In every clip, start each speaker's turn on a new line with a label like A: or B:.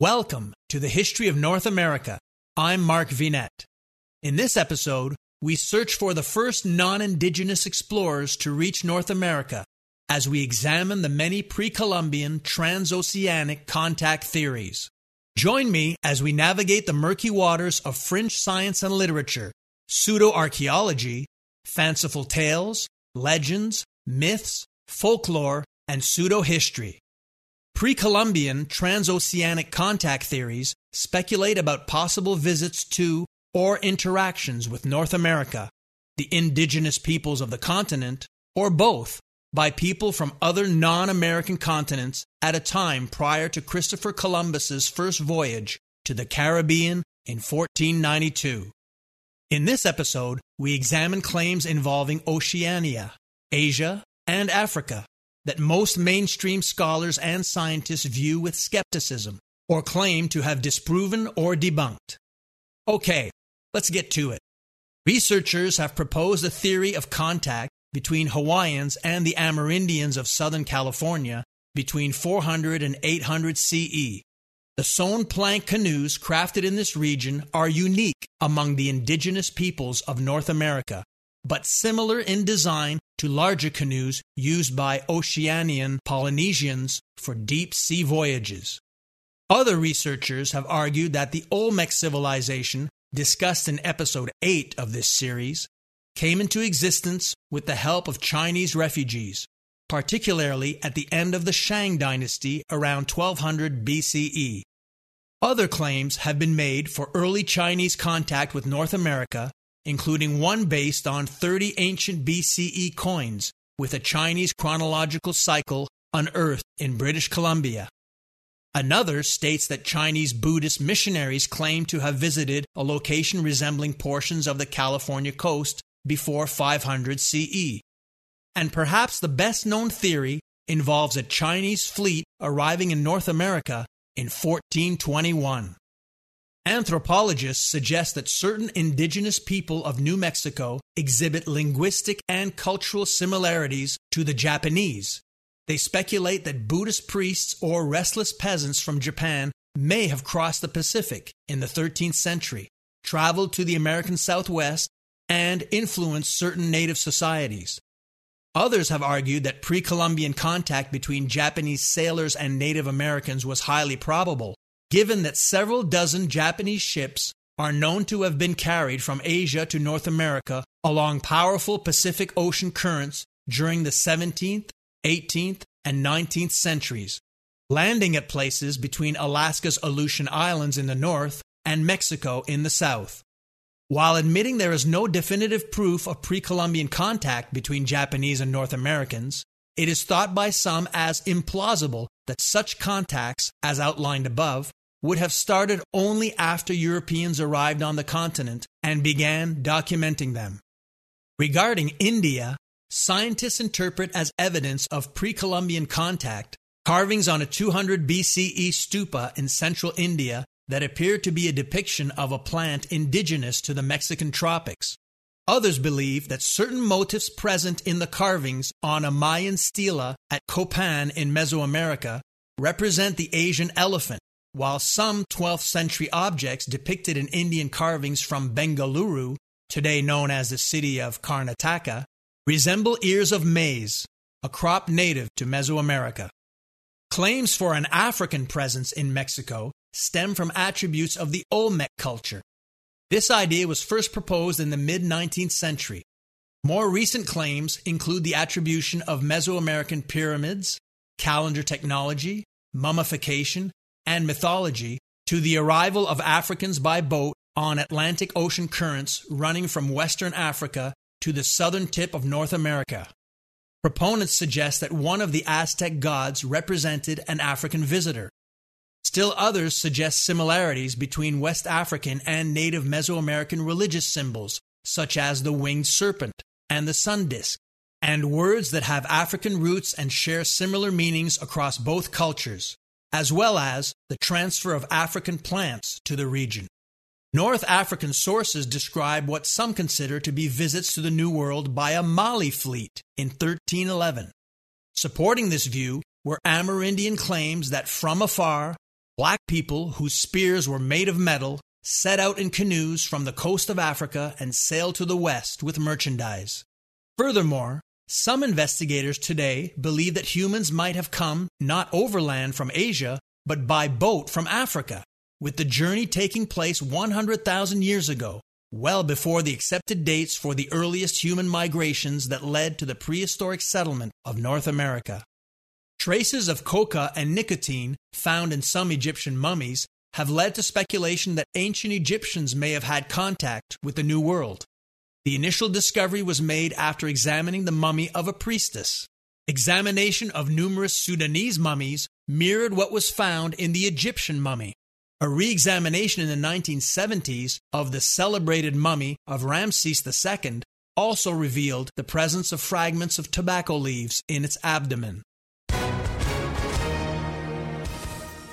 A: Welcome to the History of North America. I'm Mark Vinet. In this episode, we search for the first non indigenous explorers to reach North America as we examine the many pre Columbian transoceanic contact theories. Join me as we navigate the murky waters of fringe science and literature, pseudo archaeology, fanciful tales, legends, myths, folklore, and pseudo history. Pre Columbian transoceanic contact theories speculate about possible visits to or interactions with North America, the indigenous peoples of the continent, or both, by people from other non American continents at a time prior to Christopher Columbus's first voyage to the Caribbean in 1492. In this episode, we examine claims involving Oceania, Asia, and Africa that most mainstream scholars and scientists view with skepticism or claim to have disproven or debunked. Okay, let's get to it. Researchers have proposed a theory of contact between Hawaiians and the Amerindians of Southern California between 400 and 800 CE. The sewn plank canoes crafted in this region are unique among the indigenous peoples of North America, but similar in design to larger canoes used by Oceanian Polynesians for deep sea voyages. Other researchers have argued that the Olmec civilization, discussed in episode 8 of this series, came into existence with the help of Chinese refugees, particularly at the end of the Shang dynasty around 1200 BCE. Other claims have been made for early Chinese contact with North America including one based on 30 ancient BCE coins with a Chinese chronological cycle unearthed in British Columbia. Another states that Chinese Buddhist missionaries claim to have visited a location resembling portions of the California coast before 500 CE. And perhaps the best known theory involves a Chinese fleet arriving in North America in 1421. Anthropologists suggest that certain indigenous people of New Mexico exhibit linguistic and cultural similarities to the Japanese. They speculate that Buddhist priests or restless peasants from Japan may have crossed the Pacific in the 13th century, traveled to the American Southwest, and influenced certain native societies. Others have argued that pre Columbian contact between Japanese sailors and Native Americans was highly probable, given that several dozen Japanese ships are known to have been carried from Asia to North America along powerful Pacific Ocean currents during the 17th, 18th, and 19th centuries, landing at places between Alaska's Aleutian Islands in the north and Mexico in the south. While admitting there is no definitive proof of pre Columbian contact between Japanese and North Americans, it is thought by some as implausible that such contacts, as outlined above, would have started only after Europeans arrived on the continent and began documenting them. Regarding India, scientists interpret as evidence of pre Columbian contact carvings on a 200 BCE stupa in central India that appear to be a depiction of a plant indigenous to the Mexican tropics. Others believe that certain motifs present in the carvings on a Mayan stela at Copan in Mesoamerica represent the Asian elephant while some 12th century objects depicted in Indian carvings from Bengaluru, today known as the city of Karnataka, resemble ears of maize, a crop native to Mesoamerica. Claims for an African presence in Mexico stem from attributes of the Olmec culture. This idea was first proposed in the mid 19th century. More recent claims include the attribution of Mesoamerican pyramids, calendar technology, mummification, and mythology to the arrival of Africans by boat on Atlantic Ocean currents running from Western Africa to the southern tip of North America. Proponents suggest that one of the Aztec gods represented an African visitor. Still others suggest similarities between West African and native Mesoamerican religious symbols, such as the winged serpent and the sun disk, and words that have African roots and share similar meanings across both cultures as well as the transfer of African plants to the region. North African sources describe what some consider to be visits to the New World by a Mali fleet in 1311. Supporting this view were Amerindian claims that from afar, black people whose spears were made of metal set out in canoes from the coast of Africa and sailed to the west with merchandise. Furthermore, some investigators today believe that humans might have come not overland from Asia, but by boat from Africa, with the journey taking place 100,000 years ago, well before the accepted dates for the earliest human migrations that led to the prehistoric settlement of North America. Traces of coca and nicotine found in some Egyptian mummies have led to speculation that ancient Egyptians may have had contact with the New World. The initial discovery was made after examining the mummy of a priestess. Examination of numerous Sudanese mummies mirrored what was found in the Egyptian mummy. A re examination in the 1970s of the celebrated mummy of Ramses II also revealed the presence of fragments of tobacco leaves in its abdomen.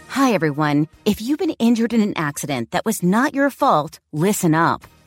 B: Hi, everyone. If you've been injured in an accident that was not your fault, listen up.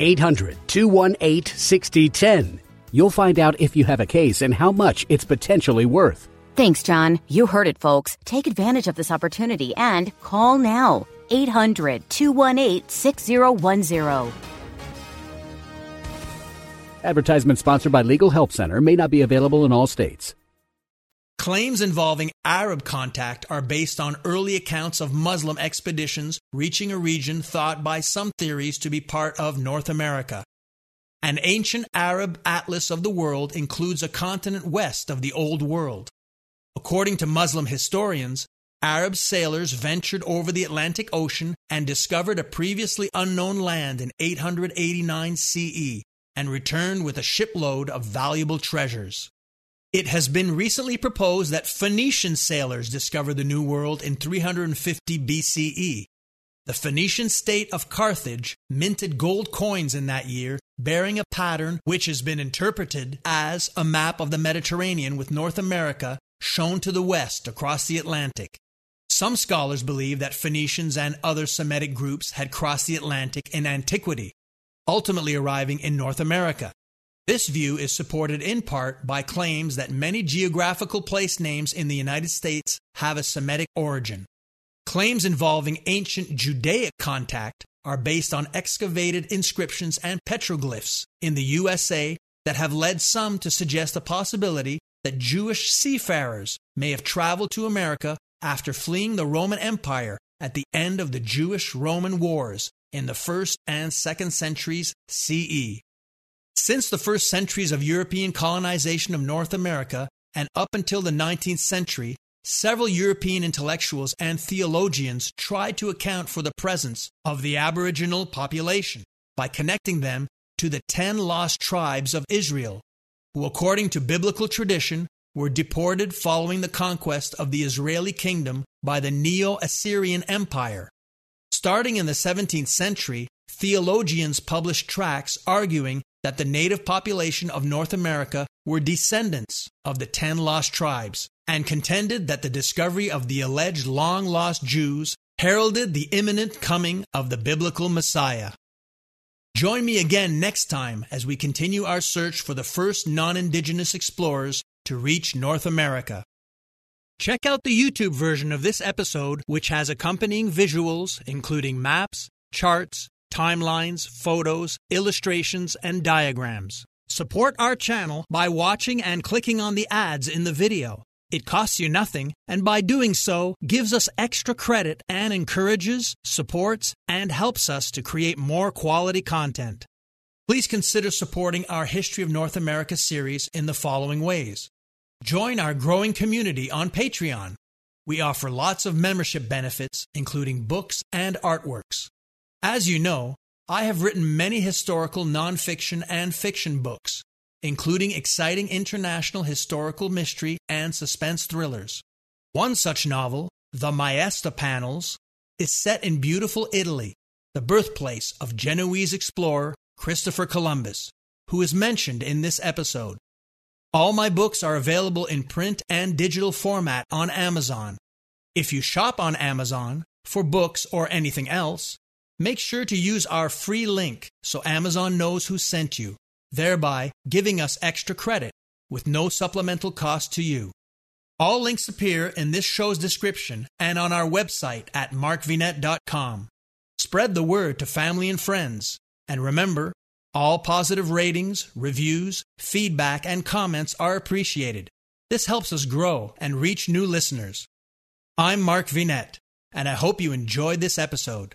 C: 800 218 6010. You'll find out if you have a case and how much it's potentially worth.
B: Thanks, John. You heard it, folks. Take advantage of this opportunity and call now. 800 218 6010.
C: Advertisement sponsored by Legal Help Center may not be available in all states.
A: Claims involving Arab contact are based on early accounts of Muslim expeditions reaching a region thought by some theories to be part of North America. An ancient Arab atlas of the world includes a continent west of the Old World. According to Muslim historians, Arab sailors ventured over the Atlantic Ocean and discovered a previously unknown land in 889 CE and returned with a shipload of valuable treasures. It has been recently proposed that Phoenician sailors discovered the New World in 350 BCE. The Phoenician state of Carthage minted gold coins in that year bearing a pattern which has been interpreted as a map of the Mediterranean with North America shown to the west across the Atlantic. Some scholars believe that Phoenicians and other Semitic groups had crossed the Atlantic in antiquity, ultimately arriving in North America. This view is supported in part by claims that many geographical place names in the United States have a Semitic origin. Claims involving ancient Judaic contact are based on excavated inscriptions and petroglyphs in the USA that have led some to suggest the possibility that Jewish seafarers may have traveled to America after fleeing the Roman Empire at the end of the Jewish Roman Wars in the 1st and 2nd centuries CE. Since the first centuries of European colonization of North America and up until the 19th century, several European intellectuals and theologians tried to account for the presence of the Aboriginal population by connecting them to the ten lost tribes of Israel, who, according to biblical tradition, were deported following the conquest of the Israeli kingdom by the Neo Assyrian Empire. Starting in the 17th century, theologians published tracts arguing that the native population of North America were descendants of the ten lost tribes and contended that the discovery of the alleged long lost Jews heralded the imminent coming of the biblical Messiah. Join me again next time as we continue our search for the first non indigenous explorers to reach North America. Check out the YouTube version of this episode, which has accompanying visuals, including maps, charts, timelines, photos, illustrations, and diagrams. Support our channel by watching and clicking on the ads in the video. It costs you nothing, and by doing so, gives us extra credit and encourages, supports, and helps us to create more quality content. Please consider supporting our History of North America series in the following ways. Join our growing community on Patreon. We offer lots of membership benefits, including books and artworks. As you know, I have written many historical nonfiction and fiction books, including exciting international historical mystery and suspense thrillers. One such novel, The Maesta Panels, is set in beautiful Italy, the birthplace of Genoese explorer Christopher Columbus, who is mentioned in this episode. All my books are available in print and digital format on Amazon. If you shop on Amazon for books or anything else, make sure to use our free link so Amazon knows who sent you, thereby giving us extra credit with no supplemental cost to you. All links appear in this show's description and on our website at markvinet.com. Spread the word to family and friends. And remember, all positive ratings, reviews, feedback, and comments are appreciated. This helps us grow and reach new listeners. I'm Mark Vinet, and I hope you enjoyed this episode.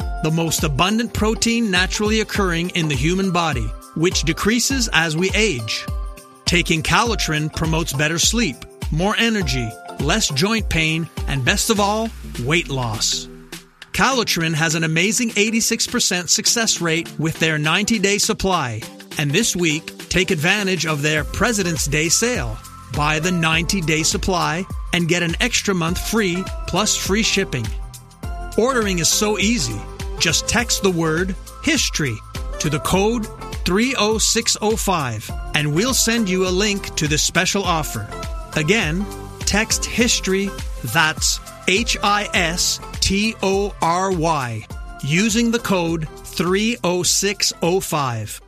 A: the most abundant protein naturally occurring in the human body which decreases as we age. Taking Calotren promotes better sleep, more energy, less joint pain, and best of all, weight loss. Calotren has an amazing 86% success rate with their 90 day supply. And this week, take advantage of their President's Day sale. Buy the 90 day supply and get an extra month free plus free shipping. Ordering is so easy. Just text the word HISTORY to the code 30605 and we'll send you a link to the special offer. Again, text history, that's H I S T O R Y, using the code 30605.